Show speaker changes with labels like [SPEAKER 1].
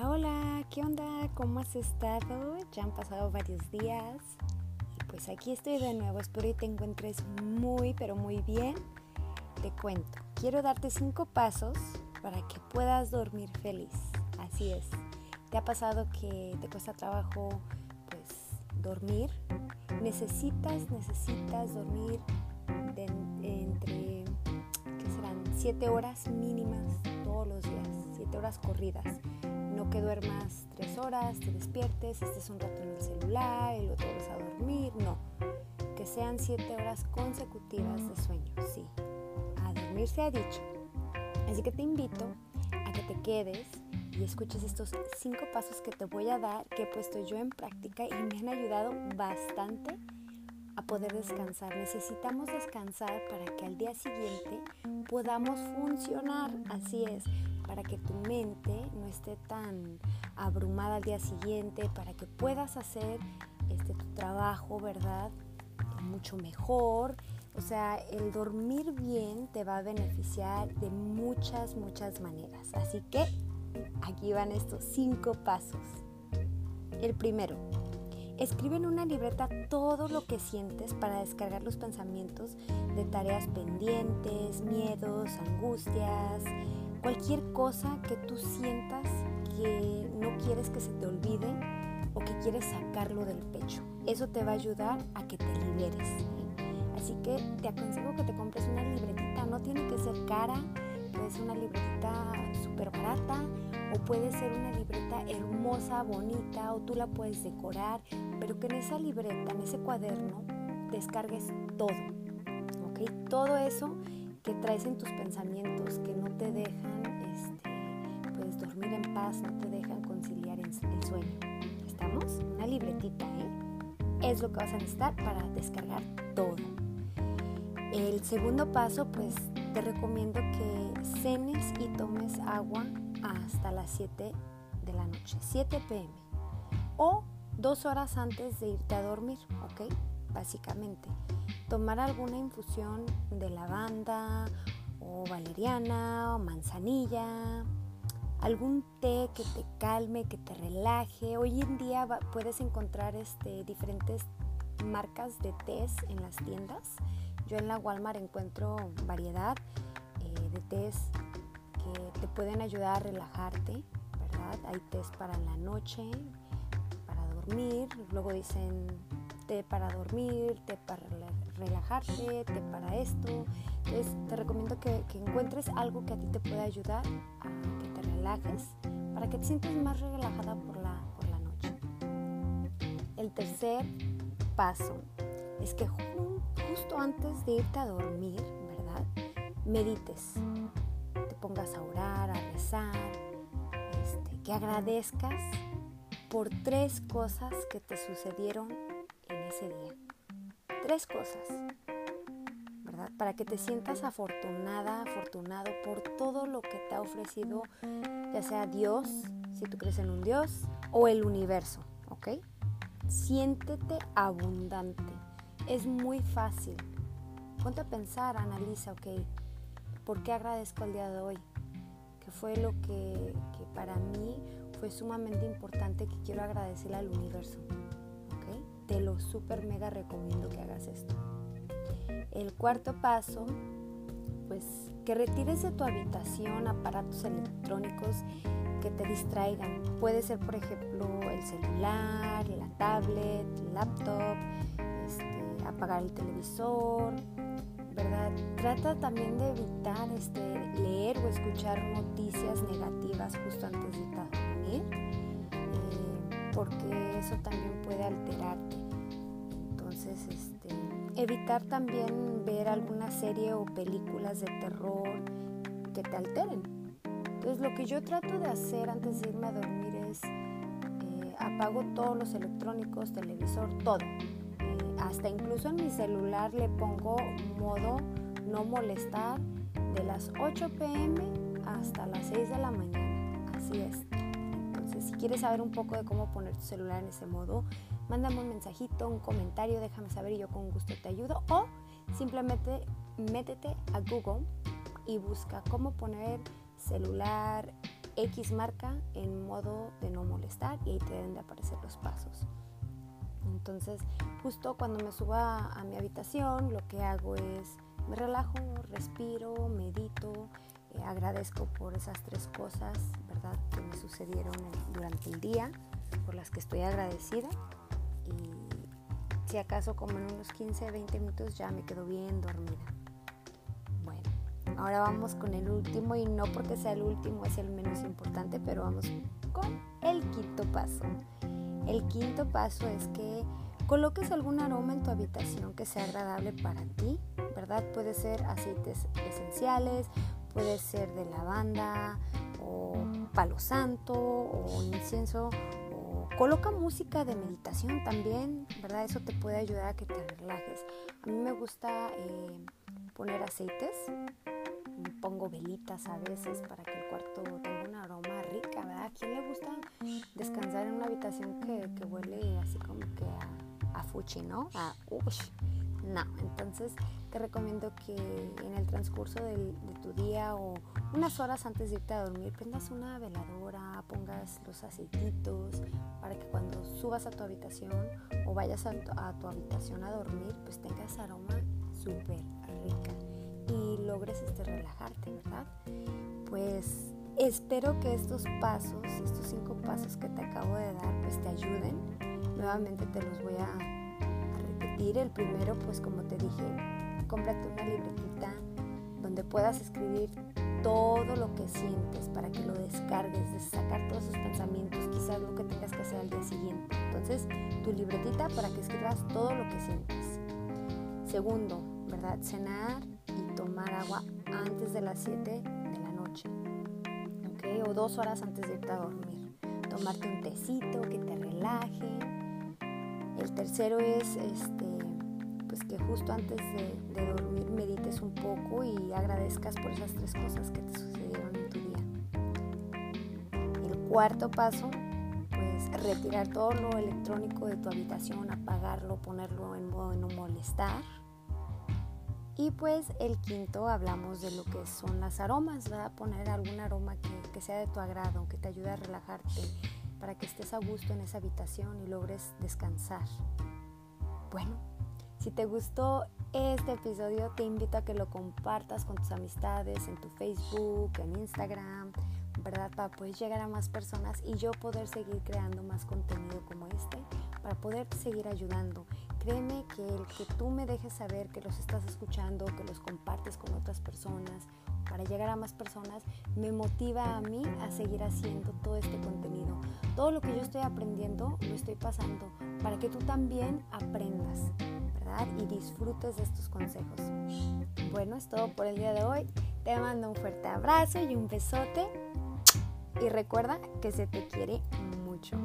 [SPEAKER 1] Hola, ¿qué onda? ¿Cómo has estado? Ya han pasado varios días y pues aquí estoy de nuevo. Espero que te encuentres muy, pero muy bien. Te cuento, quiero darte cinco pasos para que puedas dormir feliz. Así es. ¿Te ha pasado que te cuesta trabajo pues dormir? Necesitas, necesitas dormir entre, ¿qué serán? Siete horas mínimas todos los días, siete horas corridas que duermas tres horas, te despiertes, estés un rato en el celular y luego te vas a dormir, no. Que sean siete horas consecutivas de sueño, sí. A dormir se ha dicho. Así que te invito a que te quedes y escuches estos cinco pasos que te voy a dar que he puesto yo en práctica y me han ayudado bastante a poder descansar. Necesitamos descansar para que al día siguiente podamos funcionar. Así es para que tu mente no esté tan abrumada al día siguiente, para que puedas hacer este, tu trabajo, ¿verdad? Mucho mejor. O sea, el dormir bien te va a beneficiar de muchas, muchas maneras. Así que aquí van estos cinco pasos. El primero, escribe en una libreta todo lo que sientes para descargar los pensamientos de tareas pendientes, miedos, angustias, cualquier cosa que tú sientas que no quieres que se te olvide o que quieres sacarlo del pecho. Eso te va a ayudar a que te liberes. Así que te aconsejo que te compres una libretita. No tiene que ser cara, puede ser una libretita súper barata o puede ser una libreta hermosa, bonita o tú la puedes decorar, pero que en esa libreta, en ese cuaderno, descargues todo. ¿Ok? Todo eso que traes en tus pensamientos que no te dejan este, pues, dormir en paz, no te dejan conciliar el sueño. ¿Estamos? Una libretita, ¿eh? Es lo que vas a necesitar para descargar todo. El segundo paso, pues te recomiendo que cenes y tomes agua hasta las 7 de la noche, 7 pm. O dos horas antes de irte a dormir, ¿ok? Básicamente tomar alguna infusión de lavanda o valeriana o manzanilla, algún té que te calme, que te relaje. Hoy en día puedes encontrar este, diferentes marcas de tés en las tiendas. Yo en la Walmart encuentro variedad eh, de tés que te pueden ayudar a relajarte, ¿verdad? Hay tés para la noche, para dormir, luego dicen té para dormir, té para relajarte, té para esto. Entonces te recomiendo que, encuentres algo que a ti te pueda ayudar a que te relajes para que te sientas más relajada por la, por la noche. El tercer paso es que justo antes de irte a dormir, ¿verdad? Medites, te pongas a orar, a rezar, este, que agradezcas por tres cosas que te sucedieron día. Tres cosas, ¿verdad? Para que te sientas afortunada, afortunado por todo lo que te ha ofrecido, ya sea Dios, si tú crees en un Dios, o el universo, ¿ok? Siéntete abundante. Es muy fácil. Ponte a pensar, analiza, ¿ok? ¿Por qué agradezco el día de hoy? ¿Qué fue lo que, que para mí fue sumamente importante que quiero agradecerle al universo? Te lo súper mega recomiendo que hagas esto. El cuarto paso, pues que retires de tu habitación aparatos electrónicos que te distraigan. Puede ser, por ejemplo, el celular, la tablet, el laptop, este, apagar el televisor, ¿verdad? Trata también de evitar este, leer o escuchar noticias negativas justo antes de dormir porque eso también puede alterarte. Entonces, este, evitar también ver alguna serie o películas de terror que te alteren. Entonces, lo que yo trato de hacer antes de irme a dormir es eh, apago todos los electrónicos, televisor, todo. Eh, hasta incluso en mi celular le pongo modo no molestar de las 8 pm hasta las 6 de la mañana. Así es si quieres saber un poco de cómo poner tu celular en ese modo, mándame un mensajito, un comentario, déjame saber y yo con gusto te ayudo. O simplemente métete a Google y busca cómo poner celular X marca en modo de no molestar y ahí te deben de aparecer los pasos. Entonces, justo cuando me suba a mi habitación, lo que hago es me relajo, respiro, medito, eh, agradezco por esas tres cosas, ¿verdad?, que me sucedieron durante el día, por las que estoy agradecida. Y si acaso como en unos 15, 20 minutos ya me quedo bien dormida. Bueno, ahora vamos con el último y no porque sea el último es el menos importante, pero vamos con el quinto paso. El quinto paso es que coloques algún aroma en tu habitación que sea agradable para ti, ¿verdad? Puede ser aceites esenciales, puede ser de lavanda o palo santo o incienso o coloca música de meditación también, ¿verdad? Eso te puede ayudar a que te relajes. A mí me gusta eh, poner aceites, pongo velitas a veces para que el cuarto tenga un aroma rica, ¿verdad? ¿A quién le gusta descansar en una habitación que, que huele así como que a, a fuchi, ¿no? A ush. No, entonces te recomiendo que en el transcurso de tu día o unas horas antes de irte a dormir prendas una veladora, pongas los aceititos para que cuando subas a tu habitación o vayas a tu, habitación a dormir pues tengas aroma súper rica y logres este relajarte, ¿verdad? Pues espero que estos pasos, estos cinco pasos que te acabo de dar pues te ayuden. Nuevamente te los voy a el primero, pues como te dije, cómprate una libretita donde puedas escribir todo lo que sientes para que lo descargues, de sacar todos esos pensamientos, quizás lo que tengas que hacer al día siguiente. Entonces, tu libretita para que escribas todo lo que sientes. Segundo, ¿verdad? Cenar y tomar agua antes de las 7 de la noche. ¿Ok? O dos horas antes de irte a dormir. Tomarte un tecito que te relaje. El tercero es este, que justo antes de, dormir medites un poco y agradezcas por esas tres cosas que te sucedieron en tu día. El cuarto paso, pues retirar todo lo electrónico de tu habitación, apagarlo, ponerlo en modo de no molestar. Y pues el quinto hablamos de lo que son las aromas, ¿verdad? Poner algún aroma que sea de tu agrado, que te ayude a relajarte, para que estés a gusto en esa habitación y logres descansar. Bueno, si te gustó este episodio, te invito a que lo compartas con tus amistades en tu Facebook, en Instagram, ¿verdad? Para poder llegar a más personas y yo poder seguir creando más contenido como este, para poder seguir ayudando. Créeme que el que tú me dejes saber que los estás escuchando, que los compartes con otras personas, para llegar a más personas, me motiva a mí a seguir haciendo todo este contenido. Todo lo que yo estoy aprendiendo lo estoy pasando para que tú también aprendas disfrutes de estos consejos. Bueno, es todo por el día de hoy. Te mando un fuerte abrazo y un besote. Y recuerda que se te quiere mucho.